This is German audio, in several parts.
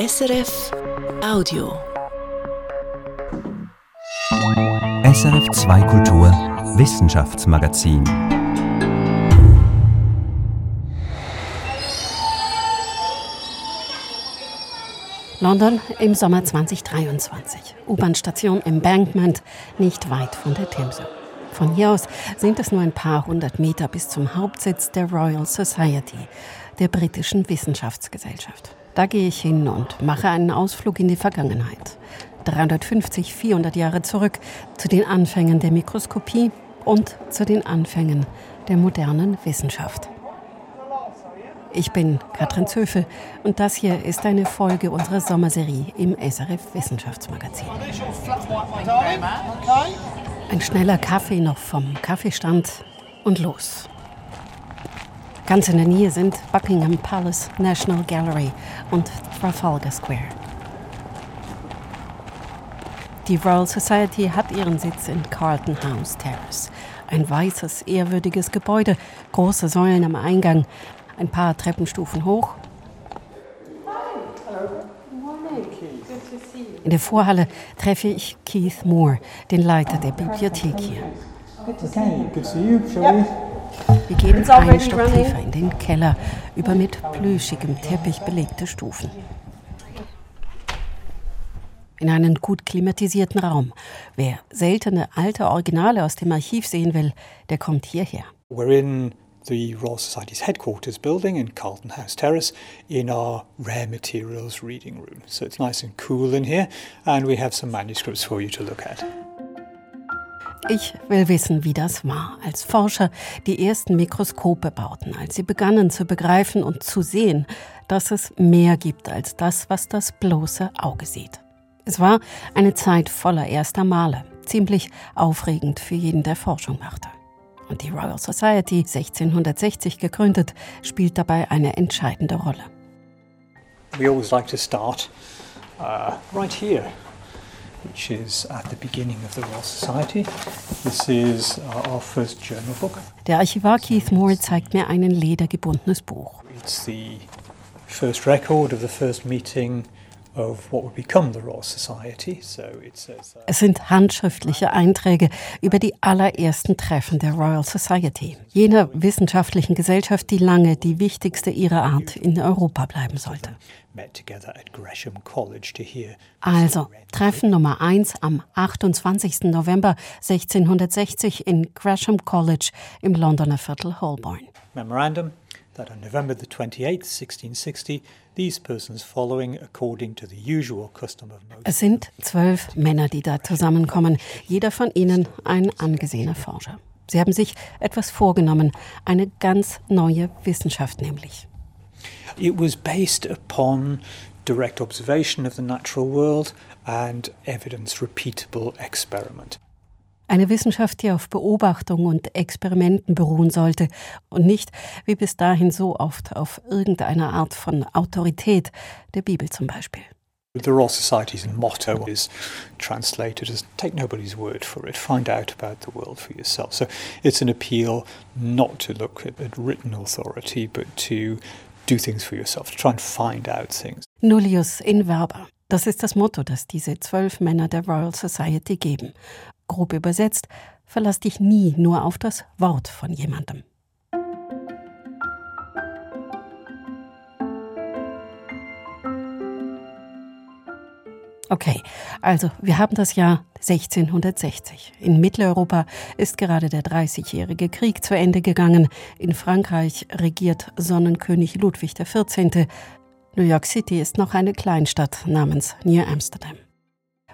SRF Audio. SRF 2 Kultur Wissenschaftsmagazin. London im Sommer 2023. U-Bahn-Station Embankment, nicht weit von der Themse. Von hier aus sind es nur ein paar hundert Meter bis zum Hauptsitz der Royal Society, der britischen Wissenschaftsgesellschaft. Da gehe ich hin und mache einen Ausflug in die Vergangenheit. 350, 400 Jahre zurück zu den Anfängen der Mikroskopie und zu den Anfängen der modernen Wissenschaft. Ich bin Katrin Zöfel und das hier ist eine Folge unserer Sommerserie im SRF Wissenschaftsmagazin. Ein schneller Kaffee noch vom Kaffeestand und los. Ganz in der Nähe sind Buckingham Palace, National Gallery und Trafalgar Square. Die Royal Society hat ihren Sitz in Carlton House Terrace. Ein weißes, ehrwürdiges Gebäude, große Säulen am Eingang, ein paar Treppenstufen hoch. In der Vorhalle treffe ich Keith Moore, den Leiter der Bibliothek hier. Wir gehen einen Stock tiefer in den Keller, über mit plüschigem Teppich belegte Stufen. In einen gut klimatisierten Raum. Wer seltene alte Originale aus dem Archiv sehen will, der kommt hierher. We're in the Royal Society's headquarters building in Carlton House Terrace in our rare materials reading room. So it's nice and cool in here, and we have some manuscripts for you to look at. Ich will wissen, wie das war, als Forscher die ersten Mikroskope bauten, als sie begannen zu begreifen und zu sehen, dass es mehr gibt als das, was das bloße Auge sieht. Es war eine Zeit voller erster Male, ziemlich aufregend für jeden, der Forschung machte. Und die Royal Society, 1660 gegründet, spielt dabei eine entscheidende Rolle. We always like to start uh, right here, which is at the beginning of the Royal Society. This is uh, our first journal book. Der Archivar Keith Moore zeigt mir ein in Leder gebundenes Buch. It's the first record of the first meeting says, uh, Es sind handschriftliche Einträge über die allerersten Treffen der Royal Society, jener wissenschaftlichen Gesellschaft, die lange die wichtigste ihrer Art in Europa bleiben sollte. Also, Treffen Nummer 1 am 28. November 1660 in Gresham College im Londoner Viertel Holborn. memorandum that on November the 28th, 1660, these persons following according to the usual custom of Es sind zwölf Männer, die da zusammenkommen, jeder von ihnen ein angesehener Forscher. Sie haben sich etwas vorgenommen, eine ganz neue Wissenschaft nämlich. It was based upon direct observation of the natural world and evidence repeatable experiment. Eine Wissenschaft, die auf Beobachtung und Experimenten beruhen sollte und nicht, wie bis dahin so oft, auf irgendeiner Art von Autorität, der Bibel zum Beispiel. The Royal Society's motto is translated as take nobody's word for it, find out about the world for yourself. So it's an appeal not to look at, at written authority, but to do things for yourself, to try and find out things. Nullius in verba. Das ist das Motto, das diese zwölf Männer der Royal Society geben. Grob übersetzt, verlass dich nie nur auf das Wort von jemandem. Okay, also wir haben das Jahr 1660. In Mitteleuropa ist gerade der Dreißigjährige Krieg zu Ende gegangen. In Frankreich regiert Sonnenkönig Ludwig XIV. New York City ist noch eine Kleinstadt namens New Amsterdam.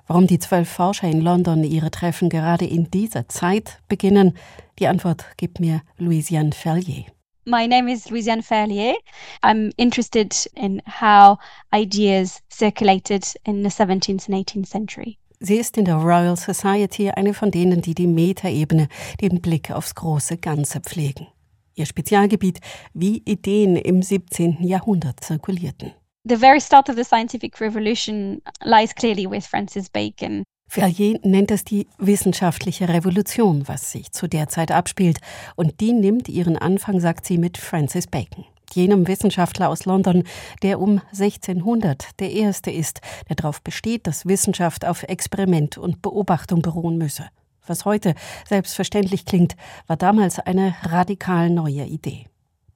Warum die zwölf Forscher in London ihre Treffen gerade in dieser Zeit beginnen, die Antwort gibt mir Louisiane Ferrier. My name is Louisiane Ferlier. I'm interested in how ideas circulated in the 17th and 18th century. Sie ist in der Royal Society eine von denen, die die Metaebene, den Blick aufs große Ganze pflegen. Ihr Spezialgebiet, wie Ideen im 17. Jahrhundert zirkulierten. The very start of the scientific revolution lies clearly with Francis Bacon. Ferrier nennt es die wissenschaftliche Revolution, was sich zu der Zeit abspielt. Und die nimmt ihren Anfang, sagt sie, mit Francis Bacon. jenem Wissenschaftler aus London, der um 1600 der erste ist, der darauf besteht, dass Wissenschaft auf Experiment und Beobachtung beruhen müsse. Was heute selbstverständlich klingt, war damals eine radikal neue Idee.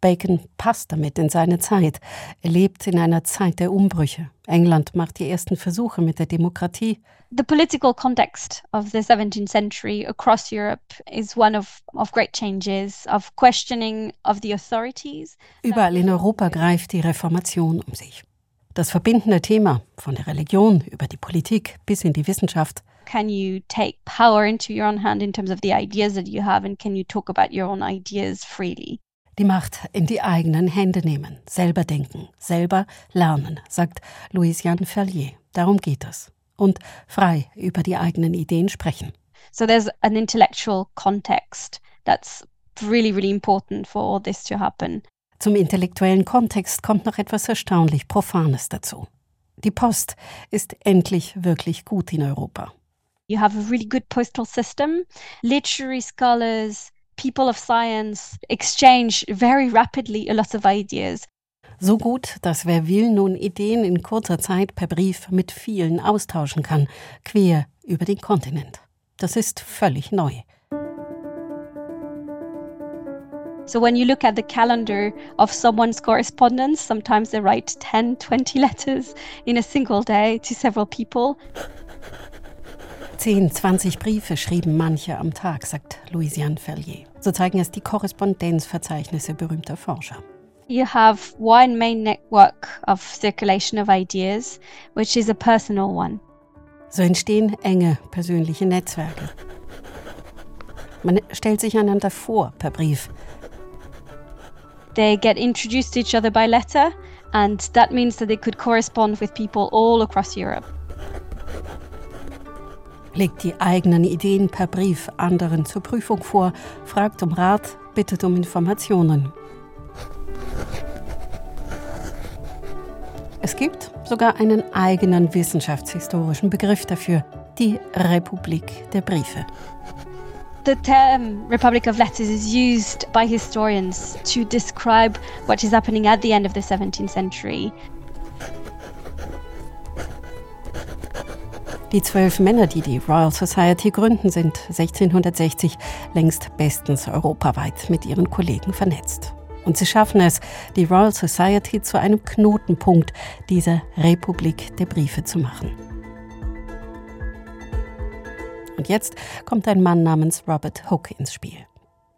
Bacon passt damit in seine Zeit. Er lebt in einer Zeit der Umbrüche. England macht die ersten Versuche mit der Demokratie. The political context of the 17th century across Europe is one of, of great changes, of questioning of the authorities. Überall in Europa greift die Reformation um sich. Das verbindende Thema von der Religion über die Politik bis in die Wissenschaft. Can you take power into your own hand in terms of the ideas that you have and can you talk about your own ideas freely? Die Macht in die eigenen Hände nehmen, selber denken, selber lernen, sagt Louis-Jean Ferlier. Darum geht es. Und frei über die eigenen Ideen sprechen. So there's an intellectual context that's really, really important for all this to happen. Zum intellektuellen Kontext kommt noch etwas erstaunlich Profanes dazu. Die Post ist endlich wirklich gut in Europa. You have a really good postal system. Literary scholars, people of science exchange very rapidly a lot of ideas. So gut, dass wer will nun Ideen in kurzer Zeit per Brief mit vielen austauschen kann, quer über den Kontinent. Das ist völlig neu. So when you look at the calendar of someone's correspondence, sometimes they write 10, 20 letters in a single day to several people. 10, 20 Briefe schrieben manche am Tag, sagt Louisiane Ferrier. So zeigen es die Korrespondenzverzeichnisse berühmter Forscher. You have one main network of circulation of ideas, which is a personal one. So entstehen enge persönliche Netzwerke. Man stellt sich einander vor per Brief. They get introduced to each other by letter, and that means that they could correspond with people all across Europe legt die eigenen Ideen per Brief anderen zur Prüfung vor, fragt um Rat, bittet um Informationen. Es gibt sogar einen eigenen wissenschaftshistorischen Begriff dafür, die Republik der Briefe. The term Republic of Letters is used by historians to describe what is happening at the end of the 17th century. Die zwölf Männer, die die Royal Society gründen, sind 1660 längst bestens europaweit mit ihren Kollegen vernetzt. Und sie schaffen es, die Royal Society zu einem Knotenpunkt dieser Republik der Briefe zu machen. Und jetzt kommt ein Mann namens Robert Hooke ins Spiel.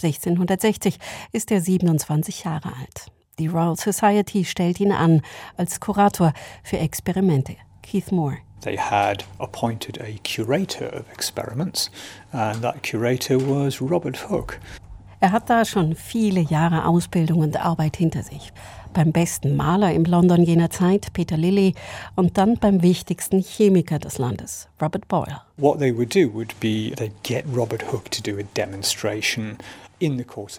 1660 ist er 27 Jahre alt. Die Royal Society stellt ihn an als Kurator für Experimente. Keith Moore. They had appointed a curator of experiments, and that curator was Robert Hooke. Er hat da schon viele Jahre Ausbildung und Arbeit hinter sich. Beim besten Maler im London jener Zeit, Peter Lilly, und dann beim wichtigsten Chemiker des Landes, Robert Boyle. What they would do would be they'd get Robert Hooke to do a demonstration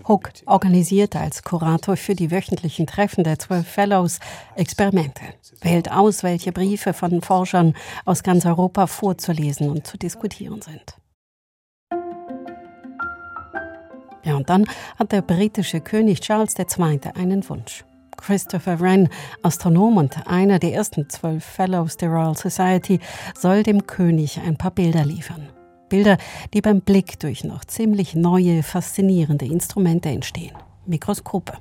Hook organisiert als Kurator für die wöchentlichen Treffen der zwölf Fellows Experimente, wählt aus, welche Briefe von Forschern aus ganz Europa vorzulesen und zu diskutieren sind. Ja, und dann hat der britische König Charles II. einen Wunsch. Christopher Wren, Astronom und einer der ersten zwölf Fellows der Royal Society, soll dem König ein paar Bilder liefern. Bilder, die beim Blick durch noch ziemlich neue, faszinierende Instrumente entstehen. Mikroskope.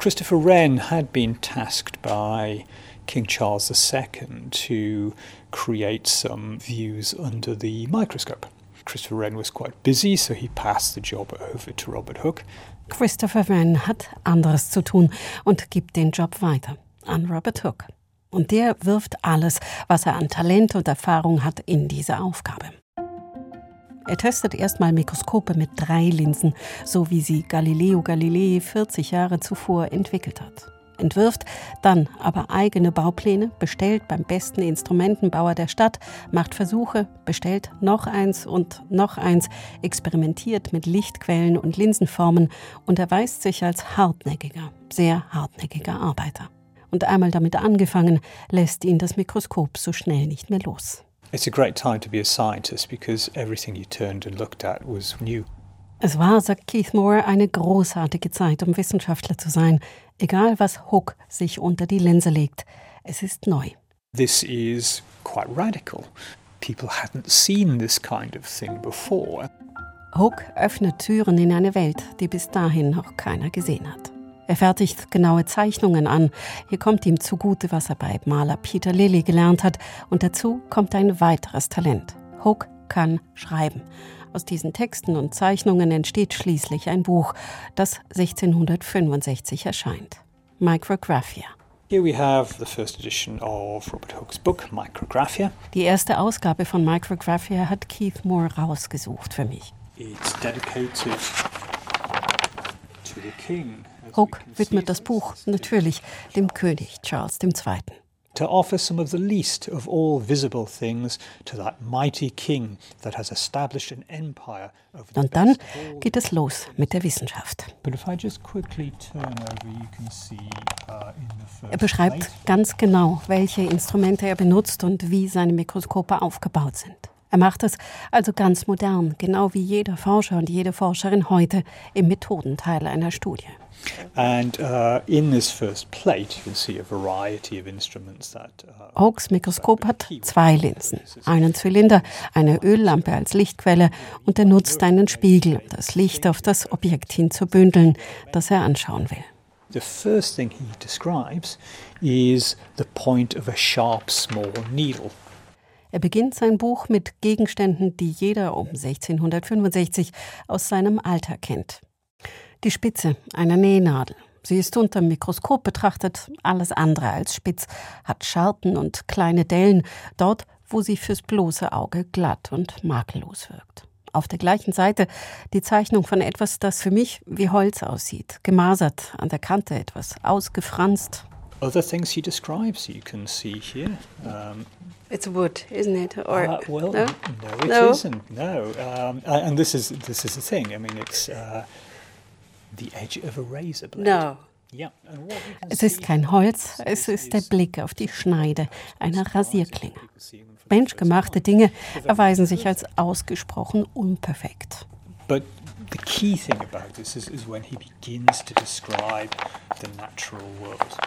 Christopher Wren had been tasked by King Charles II to create some views under the microscope. Christopher Wren was quite busy, so he passed the job over to Robert Hooke. Christopher Wren hat anderes zu tun und gibt den Job weiter an Robert Hooke. Und der wirft alles, was er an Talent und Erfahrung hat, in diese Aufgabe. Er testet erstmal Mikroskope mit drei Linsen, so wie sie Galileo Galilei 40 Jahre zuvor entwickelt hat. Entwirft dann aber eigene Baupläne, bestellt beim besten Instrumentenbauer der Stadt, macht Versuche, bestellt noch eins und noch eins, experimentiert mit Lichtquellen und Linsenformen und erweist sich als hartnäckiger, sehr hartnäckiger Arbeiter. Und einmal damit angefangen, lässt ihn das Mikroskop so schnell nicht mehr los. It's a great time to be a scientist because everything you turned and looked at was new. Es war, sagt Keith Moore, eine großartige Zeit, um Wissenschaftler zu sein. Egal, was Hook sich unter die Linse legt, es ist neu. This is quite radical. People hadn't seen this kind of thing before. Hook öffnet Türen in eine Welt, die bis dahin noch keiner gesehen hat. Er fertigt genaue Zeichnungen an. Hier kommt ihm zugute, was er bei Maler Peter Lilly gelernt hat. Und dazu kommt ein weiteres Talent. Hook kann schreiben. Aus diesen Texten und Zeichnungen entsteht schließlich ein Buch, das 1665 erscheint. Micrographia. Here we have the first edition of Robert Hooke's book, Micrographia. Die erste Ausgabe von Micrographia hat Keith Moore rausgesucht für mich. It's dedicated to the king. Hooke widmet das Buch natürlich dem König Charles II. To offer some of the least of all visible things to that mighty king that has established an empire over the Und dann geht es los mit der Wissenschaft. Uh, Er beschreibt ganz genau, welche Instrumente er benutzt und wie seine Mikroskope aufgebaut sind. Er macht es also ganz modern, genau wie jeder Forscher und jede Forscherin heute im Methodenteil einer Studie. And in this first plate, you can see a variety of instruments that. Hooks Mikroskop hat zwei Linsen, einen Zylinder, eine Öllampe als Lichtquelle und er nutzt einen Spiegel, um das Licht auf das Objekt hin zu bündeln, das er anschauen will. the first thing he describes is the point of a sharp, small needle. Er beginnt sein Buch mit Gegenständen, die jeder um 1665 aus seinem Alter kennt. Die Spitze einer Nähnadel. Sie ist unter dem Mikroskop betrachtet alles andere als spitz, hat Scharten und kleine Dellen, dort, wo sie fürs bloße Auge glatt und makellos wirkt. Auf der gleichen Seite die Zeichnung von etwas, das für mich wie Holz aussieht, gemasert, an der Kante etwas ausgefranst. Other things he describes, you can see here. Um, It's wood, isn't it? Or uh, well, no? no, it No? not No, um, and this is this is the thing. I mean, it's uh, No. Can Es ist kein Holz, es is- ist der Blick auf die Schneide einer Rasierklinge. Menschgemachte. Dinge erweisen sich als ausgesprochen unperfekt. But the key thing about this is, is when he begins to describe the natural world.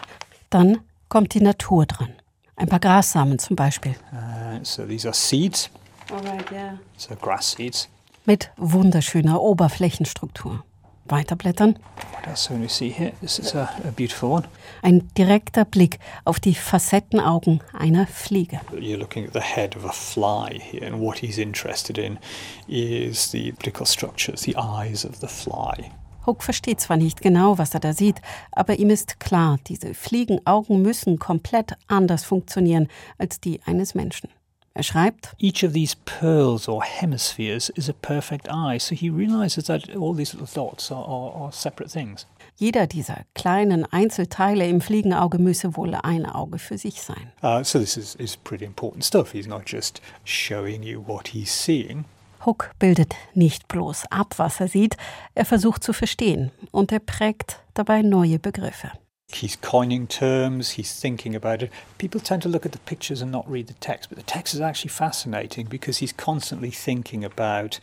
Dann kommt die Natur dran. Ein paar Grassamen zum Beispiel. Uh, so these are seeds, Alright, yeah. so grass seeds. Mit wunderschöner Oberflächenstruktur. Weiterblättern. What else can we see here? This is a, a beautiful one. Ein direkter Blick auf die Facettenaugen einer Fliege. You're looking at the head of a fly here, and what he's interested in is the optical structures, the eyes of the fly. Hook versteht zwar nicht genau, was er da sieht, aber ihm ist klar, diese Fliegenaugen müssen komplett anders funktionieren als die eines Menschen. Er schreibt, Each of these pearls or hemispheres is a perfect eye, so he realizes that all these little dots are, are, are separate things. jeder dieser kleinen Einzelteile im Fliegenauge müsse wohl ein Auge für sich sein. Uh, so this is, is pretty important stuff. He's not just showing you what he's seeing. Hook bildet nicht bloß ab, was er sieht, er versucht zu verstehen und er prägt dabei neue Begriffe. He's coining terms, he's thinking about it. People tend to look at the pictures and not read the text, but the text is actually fascinating because he's constantly thinking about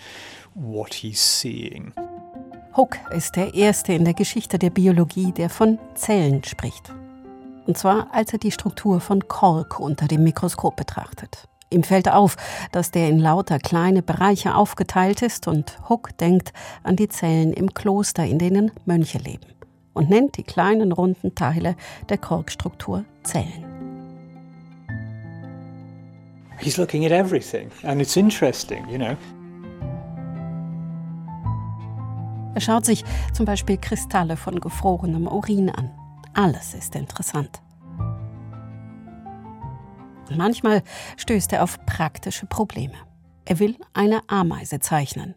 what he's seeing. Hook ist der Erste in der Geschichte der Biologie, der von Zellen spricht. Und zwar, als er die Struktur von Kork unter dem Mikroskop betrachtet. Ihm fällt auf, dass der in lauter kleine Bereiche aufgeteilt ist und Hook denkt an die Zellen im Kloster, in denen Mönche leben und nennt die kleinen runden Teile der Korkstruktur Zellen. He's looking at everything, and it's interesting, you know. Er schaut sich zum Beispiel Kristalle von gefrorenem Urin an. Alles ist interessant. Und manchmal stößt er auf praktische Probleme. Er will eine Ameise zeichnen.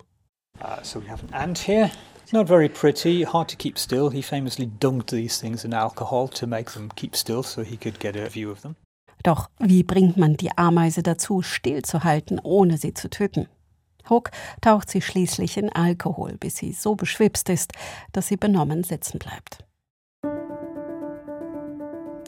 Uh, so we have an ant here. Not very pretty, hard to keep still. He famously dunked these things in alcohol to make them keep still so he could get a view of them. Doch wie bringt man die Ameise dazu, stillzuhalten, ohne sie zu töten? Hook taucht sie schließlich in Alkohol, bis sie so beschwipst ist, dass sie benommen sitzen bleibt.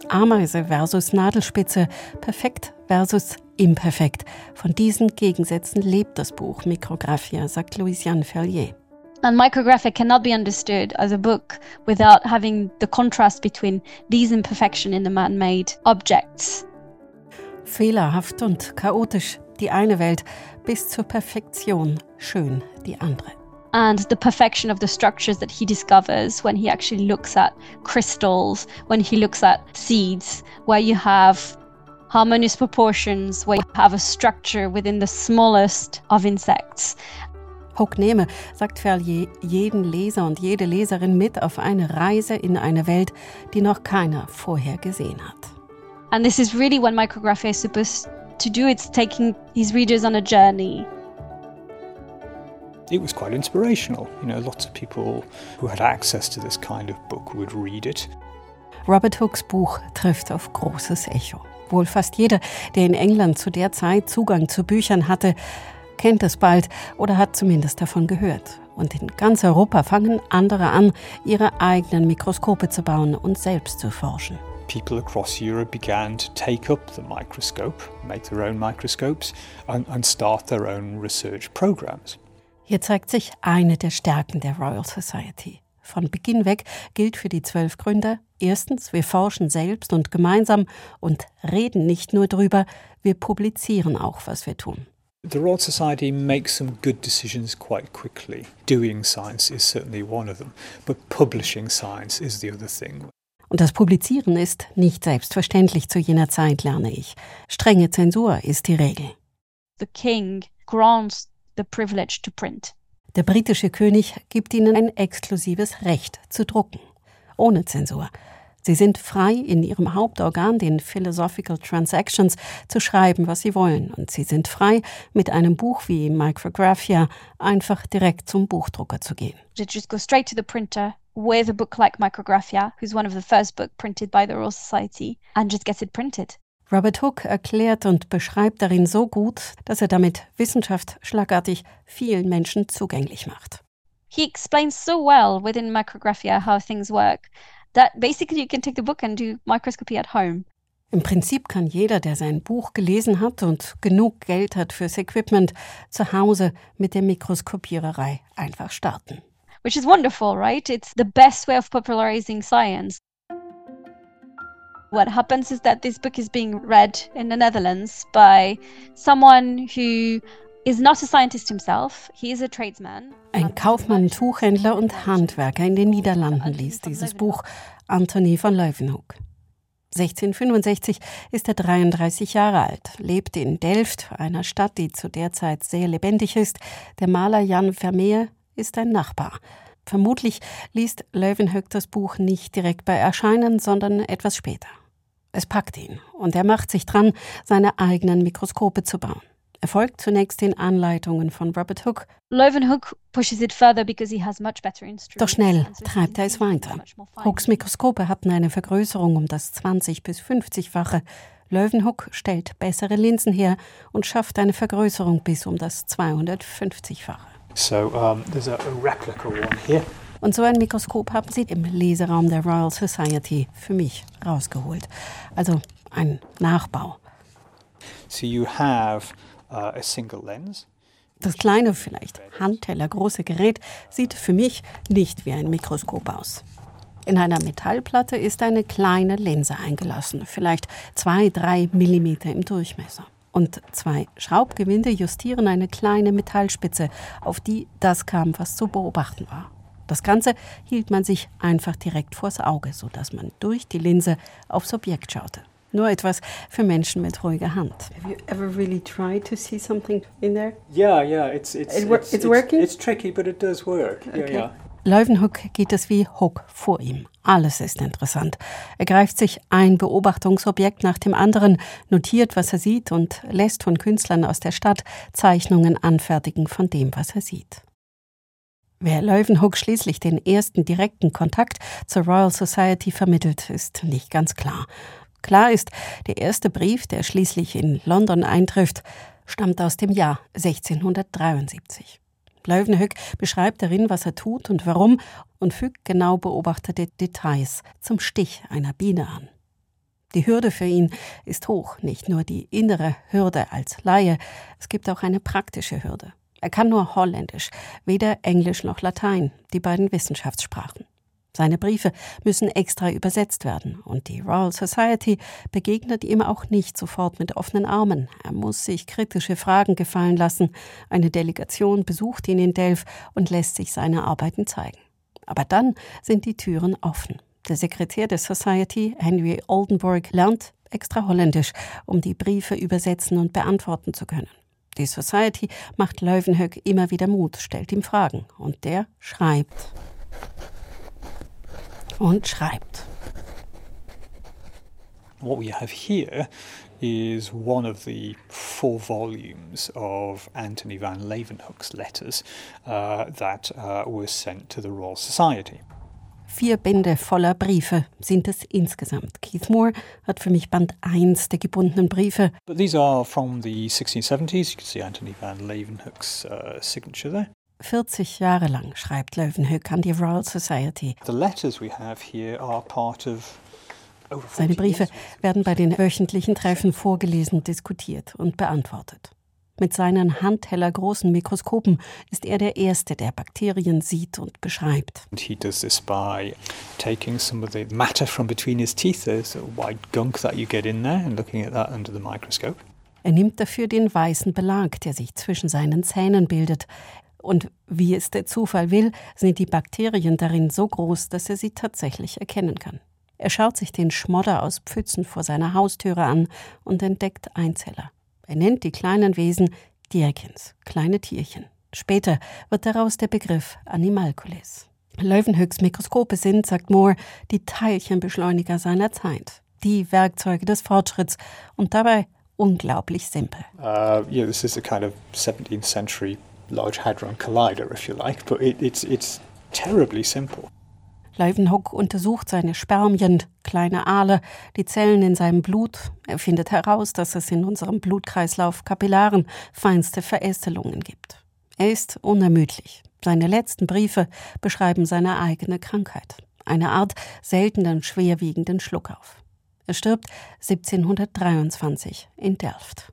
Ameise versus Nadelspitze, perfekt versus imperfekt. Von diesen Gegensätzen lebt das Buch Mikrographia, sagt Louisiane Ferrier. And micrographic cannot be understood as a book without having the contrast between these imperfections in the man made objects. Fehlerhaft und chaotisch die eine Welt, bis zur Perfektion schön die andere. and the perfection of the structures that he discovers when he actually looks at crystals, when he looks at seeds, where you have harmonious proportions, where you have a structure within the smallest of insects. Hook nehme, sagt Ferlier, jeden Leser und jede Leserin mit auf eine Reise in eine Welt, die noch keiner vorher gesehen hat. And this is really what micrographia is supposed to do. It's taking his readers on a journey. It was quite inspirational. You know, lots of people who had access to this kind of book would read it. Robert Hooks Buch trifft auf großes Echo. Wohl fast jeder, der in England zu der Zeit Zugang zu Büchern hatte, kennt es bald oder hat zumindest davon gehört. Und in ganz Europa fangen andere an, ihre eigenen Mikroskope zu bauen und selbst zu forschen. People across Europe began to take up the microscope, make their own microscopes, and, and start their own research programs. Hier zeigt sich eine der Stärken der Royal Society. Von Beginn weg gilt für die zwölf Gründer, erstens, wir forschen selbst und gemeinsam und reden nicht nur drüber, wir publizieren auch, was wir tun. The Royal Society makes some good decisions quite quickly. Doing science is certainly one of them, but publishing science is the other thing. Und das Publizieren ist nicht selbstverständlich zu jener Zeit, lerne ich. Strenge Zensur ist die Regel. The king grants the privilege to print. Der britische König gibt ihnen ein exklusives Recht zu drucken, ohne Zensur. Sie sind frei, in ihrem Hauptorgan, den Philosophical Transactions, zu schreiben, was sie wollen. Und sie sind frei, mit einem Buch wie Micrographia einfach direkt zum Buchdrucker zu gehen. To just go straight to the printer with a book like Micrographia, who's one of the first book printed by the Royal Society, and just get it printed. Robert Hooke erklärt und beschreibt darin so gut, dass er damit Wissenschaft schlagartig vielen Menschen zugänglich macht. He explains so well within Micrographia how things work that basically you can take the book and do microscopy at home. Im Prinzip kann jeder, der sein Buch gelesen hat und genug Geld hat fürs Equipment, zu Hause mit der Mikroskopiererei einfach starten. Which is wonderful, right? It's the best way of popularizing science. What happens is that this book is being read in the Netherlands by someone who is not a scientist himself. He is a tradesman. Ein Kaufmann, Tuchhändler und Handwerker in den Niederlanden liest dieses Buch, Anthony von Leeuwenhoek. 1665 ist er 33 Jahre alt, lebt in Delft, einer Stadt, die zu der Zeit sehr lebendig ist. Der Maler Jan Vermeer ist ein Nachbar. Vermutlich liest Leeuwenhoek das Buch nicht direkt bei Erscheinen, sondern etwas später. Es packt ihn und er macht sich dran, seine eigenen Mikroskope zu bauen. Er folgt zunächst den Anleitungen von Robert Hooke. Leeuwenhoek pushes it further because he has much better instruments. Doch schnell treibt er es weiter. Hookes Mikroskope hatten eine Vergrößerung um das 20 bis 50-fache. Leeuwenhoek stellt bessere Linsen her und schafft eine Vergrößerung bis um das 250-fache. So um, there's a, a replica one here. Und so ein Mikroskop haben sie im Leseraum der Royal Society für mich rausgeholt. Also ein Nachbau. So you have lens. Das kleine, vielleicht handtellergroße Gerät sieht für mich nicht wie ein Mikroskop aus. In einer Metallplatte ist eine kleine Linse eingelassen, vielleicht zwei, drei Millimeter im Durchmesser. Und zwei Schraubgewinde justieren eine kleine Metallspitze, auf die das kam, was zu beobachten war. Das Ganze hielt man sich einfach direkt vors Auge, sodass man durch die Linse aufs Objekt schaute. Nur etwas für Menschen mit ruhiger Hand. Have you ever really tried to see something in there? Yeah, yeah, it's it's It wor- it's working? It's, tricky, but it does work. Yeah, Okay. yeah. Leuwenhoek geht es wie Hook vor ihm. Alles ist interessant. Er greift sich ein Beobachtungsobjekt nach dem anderen, notiert, was er sieht und lässt von Künstlern aus der Stadt Zeichnungen anfertigen von dem, was er sieht. Wer Leuwenhoek schließlich den ersten direkten Kontakt zur Royal Society vermittelt, ist nicht ganz klar. Klar ist, der erste Brief, der schließlich in London eintrifft, stammt aus dem Jahr 1673. Leuwenhoek beschreibt darin, was er tut und warum und fügt genau beobachtete Details zum Stich einer Biene an. Die Hürde für ihn ist hoch, nicht nur die innere Hürde als Laie, es gibt auch eine praktische Hürde. Er kann nur Holländisch, weder Englisch noch Latein, die beiden Wissenschaftssprachen. Seine Briefe müssen extra übersetzt werden und die Royal Society begegnet ihm auch nicht sofort mit offenen Armen. Er muss sich kritische Fragen gefallen lassen. Eine Delegation besucht ihn in Delft und lässt sich seine Arbeiten zeigen. Aber dann sind die Türen offen. Der Sekretär der Society, Henry Oldenburg, lernt extra Holländisch, um die Briefe übersetzen und beantworten zu können. Die Society macht Leuwenhoek immer wieder Mut, stellt ihm Fragen und der schreibt und schreibt. What we have here is one of the four volumes of Anthony van Leeuwenhoek's letters uh, that uh, were sent to the Royal Society. Vier Bände voller Briefe sind es insgesamt. Keith Moore hat für mich Band 1 der gebundenen Briefe. But these are from the 1670s. You can see Anthony van Leeuwenhoek's uh, signature there. 40 Jahre lang schreibt Löwenhoek an die Royal Society. The letters we have here are part of over 40 Seine Briefe werden bei den wöchentlichen Treffen vorgelesen, diskutiert und beantwortet. Mit seinen handhellergroßen Mikroskopen ist er der Erste, der Bakterien sieht und beschreibt. Er nimmt dafür den weißen Belag, der sich zwischen seinen Zähnen bildet. Und wie es der Zufall will, sind die Bakterien darin so groß, dass er sie tatsächlich erkennen kann. Er schaut sich den Schmodder aus Pfützen vor seiner Haustüre an und entdeckt Einzeller. Er nennt die kleinen Wesen Dirkins, kleine Tierchen. Später wird daraus der Begriff Animalcules. Löwenhöchs Mikroskope sind, sagt Moore, die Teilchenbeschleuniger seiner Zeit, die Werkzeuge des Fortschritts und dabei unglaublich simpel. Uh, yeah, this is a kind of 17th century Large Hadron Collider, if you like, but it, it's, it's terribly simple. Leuwenhoek untersucht seine Spermien, kleine Aale, die Zellen in seinem Blut. Er findet heraus, dass es in unserem Blutkreislauf Kapillaren feinste Verästelungen gibt. Er ist unermüdlich. Seine letzten Briefe beschreiben seine eigene Krankheit, eine Art seltenen, schwerwiegenden Schluckauf. Er stirbt 1723 in Delft.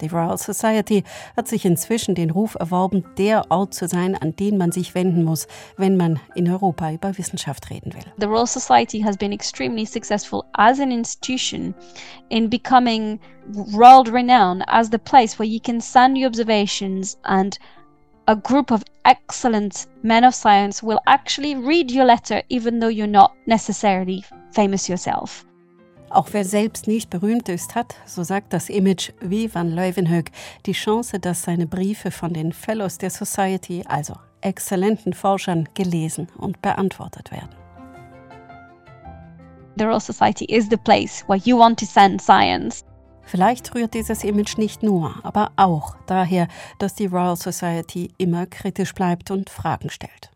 Die Royal Society hat sich inzwischen den Ruf erworben, der Ort zu sein, an den man sich wenden muss, wenn man in Europa über Wissenschaft reden will. The Royal Society has been extremely successful as an institution in becoming world renowned as the place where you can send your observations and a group of excellent men of science will actually read your letter even though you're not necessarily famous yourself. Auch wer selbst nicht berühmt ist, hat, so sagt das Image wie Van Leuwenhoek, die Chance, dass seine Briefe von den Fellows der Society, also exzellenten Forschern, gelesen und beantwortet werden. The Royal Society is the place where you want to send science. Vielleicht rührt dieses Image nicht nur, aber auch daher, dass die Royal Society immer kritisch bleibt und Fragen stellt.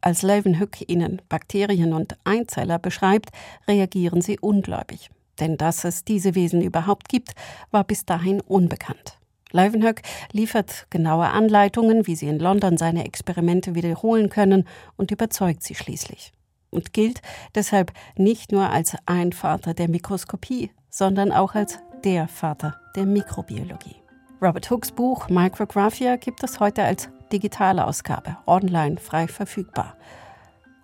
Als Leuwenhoek ihnen Bakterien und Einzeller beschreibt, reagieren sie ungläubig. Denn dass es diese Wesen überhaupt gibt, war bis dahin unbekannt. Leuwenhoek liefert genaue Anleitungen, wie sie in London seine Experimente wiederholen können und überzeugt sie schließlich. Und gilt deshalb nicht nur als ein Vater der Mikroskopie, sondern auch als der Vater der Mikrobiologie. Robert Hooks Buch Micrographia gibt es heute als digitale Ausgabe, online frei verfügbar.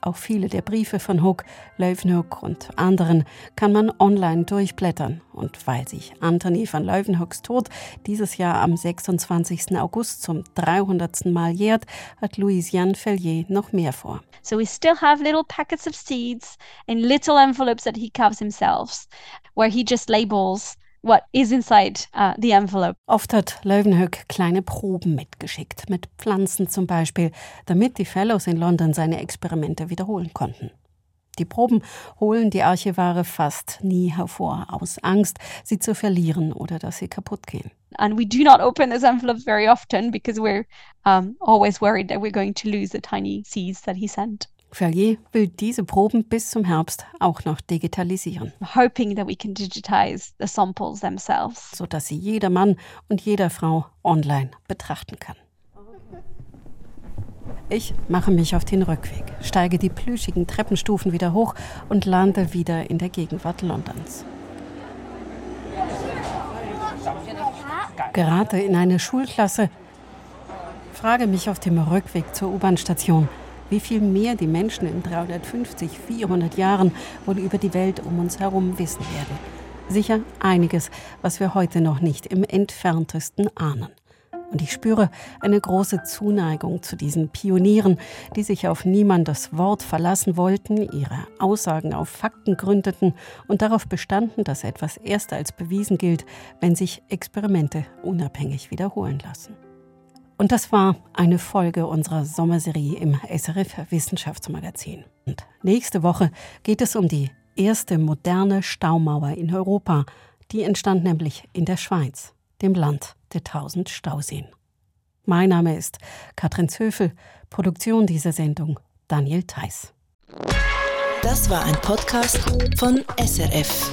Auch viele der Briefe von Hook, Leuwenhoek und anderen kann man online durchblättern. Und weil sich Anthony van Leuwenhoeks Tod dieses Jahr am 26. August zum 300. Mal jährt, hat Louisiane Fellier noch mehr vor. So we still have little packets of seeds in little envelopes that he carves himself, where he just labels what is inside uh, the envelope. Oft hat Leuwenhoek kleine Proben mitgeschickt, mit Pflanzen zum Beispiel, damit die Fellows in London seine Experimente wiederholen konnten. Die Proben holen die Archivare fast nie hervor, aus Angst, sie zu verlieren oder dass sie kaputt gehen. And we do not open those envelopes very often because we're um, always worried that we're going to lose the tiny seeds that he sent. Ferrier will diese Proben bis zum Herbst auch noch digitalisieren, Hoping that we can digitize the samples themselves. sodass sie jeder Mann und jeder Frau online betrachten kann. Ich mache mich auf den Rückweg, steige die plüschigen Treppenstufen wieder hoch und lande wieder in der Gegenwart Londons. gerate in eine Schulklasse, frage mich auf dem Rückweg zur U-Bahn-Station, wie viel mehr die Menschen in 350, 400 Jahren wohl über die Welt um uns herum wissen werden. Sicher einiges, was wir heute noch nicht im entferntesten ahnen. Und ich spüre eine große Zuneigung zu diesen Pionieren, die sich auf niemandes Wort verlassen wollten, ihre Aussagen auf Fakten gründeten und darauf bestanden, dass etwas erst als bewiesen gilt, wenn sich Experimente unabhängig wiederholen lassen. Und das war eine Folge unserer Sommerserie im SRF Wissenschaftsmagazin. Und nächste Woche geht es um die erste moderne Staumauer in Europa. Die entstand nämlich in der Schweiz, dem Land der tausend Stauseen. Mein Name ist Katrin Zöfel, Produktion dieser Sendung Daniel Theiss. Das war ein Podcast von SRF.